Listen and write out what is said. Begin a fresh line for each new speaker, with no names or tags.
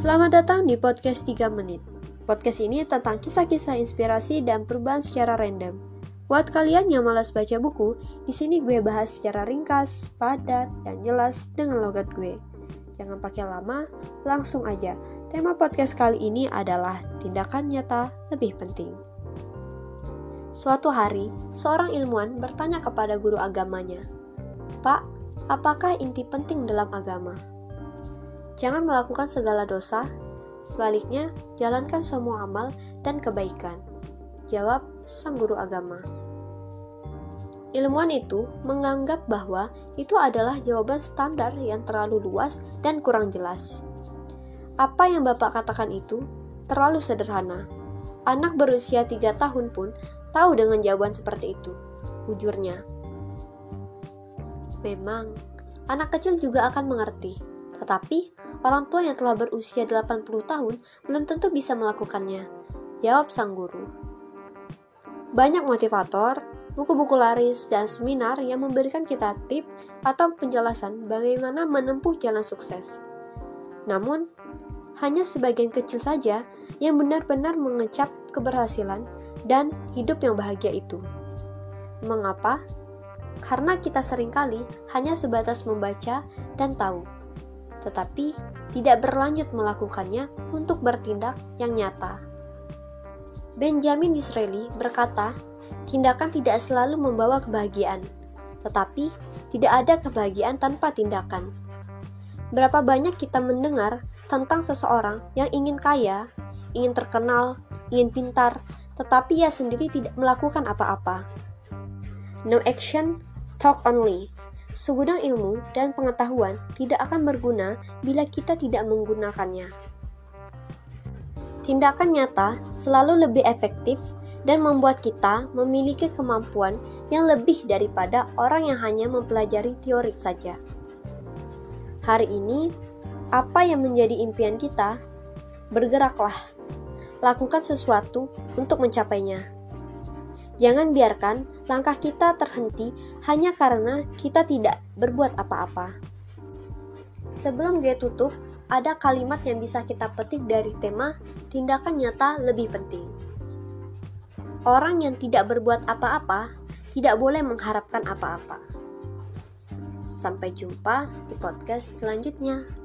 Selamat datang di podcast 3 menit. Podcast ini tentang kisah-kisah inspirasi dan perubahan secara random. Buat kalian yang malas baca buku, di sini gue bahas secara ringkas, padat, dan jelas dengan logat gue. Jangan pakai lama, langsung aja. Tema podcast kali ini adalah tindakan nyata lebih penting. Suatu hari, seorang ilmuwan bertanya kepada guru agamanya, "Pak, apakah inti penting dalam agama?" Jangan melakukan segala dosa, sebaliknya jalankan semua amal dan kebaikan. Jawab sang guru agama. Ilmuwan itu menganggap bahwa itu adalah jawaban standar yang terlalu luas dan kurang jelas. Apa yang Bapak katakan itu terlalu sederhana. Anak berusia tiga tahun pun tahu dengan jawaban seperti itu, ujurnya. Memang, anak kecil juga akan mengerti tetapi, orang tua yang telah berusia 80 tahun belum tentu bisa melakukannya. Jawab sang guru. Banyak motivator, buku-buku laris, dan seminar yang memberikan kita tip atau penjelasan bagaimana menempuh jalan sukses. Namun, hanya sebagian kecil saja yang benar-benar mengecap keberhasilan dan hidup yang bahagia itu. Mengapa? Karena kita sering kali hanya sebatas membaca dan tahu, tetapi tidak berlanjut melakukannya untuk bertindak yang nyata. Benjamin Disraeli berkata, tindakan tidak selalu membawa kebahagiaan, tetapi tidak ada kebahagiaan tanpa tindakan. Berapa banyak kita mendengar tentang seseorang yang ingin kaya, ingin terkenal, ingin pintar, tetapi ia sendiri tidak melakukan apa-apa. No action, talk only. Segudang ilmu dan pengetahuan tidak akan berguna bila kita tidak menggunakannya. Tindakan nyata selalu lebih efektif dan membuat kita memiliki kemampuan yang lebih daripada orang yang hanya mempelajari teori saja. Hari ini, apa yang menjadi impian kita? Bergeraklah, lakukan sesuatu untuk mencapainya. Jangan biarkan langkah kita terhenti hanya karena kita tidak berbuat apa-apa. Sebelum gue tutup, ada kalimat yang bisa kita petik dari tema tindakan nyata lebih penting. Orang yang tidak berbuat apa-apa tidak boleh mengharapkan apa-apa. Sampai jumpa di podcast selanjutnya.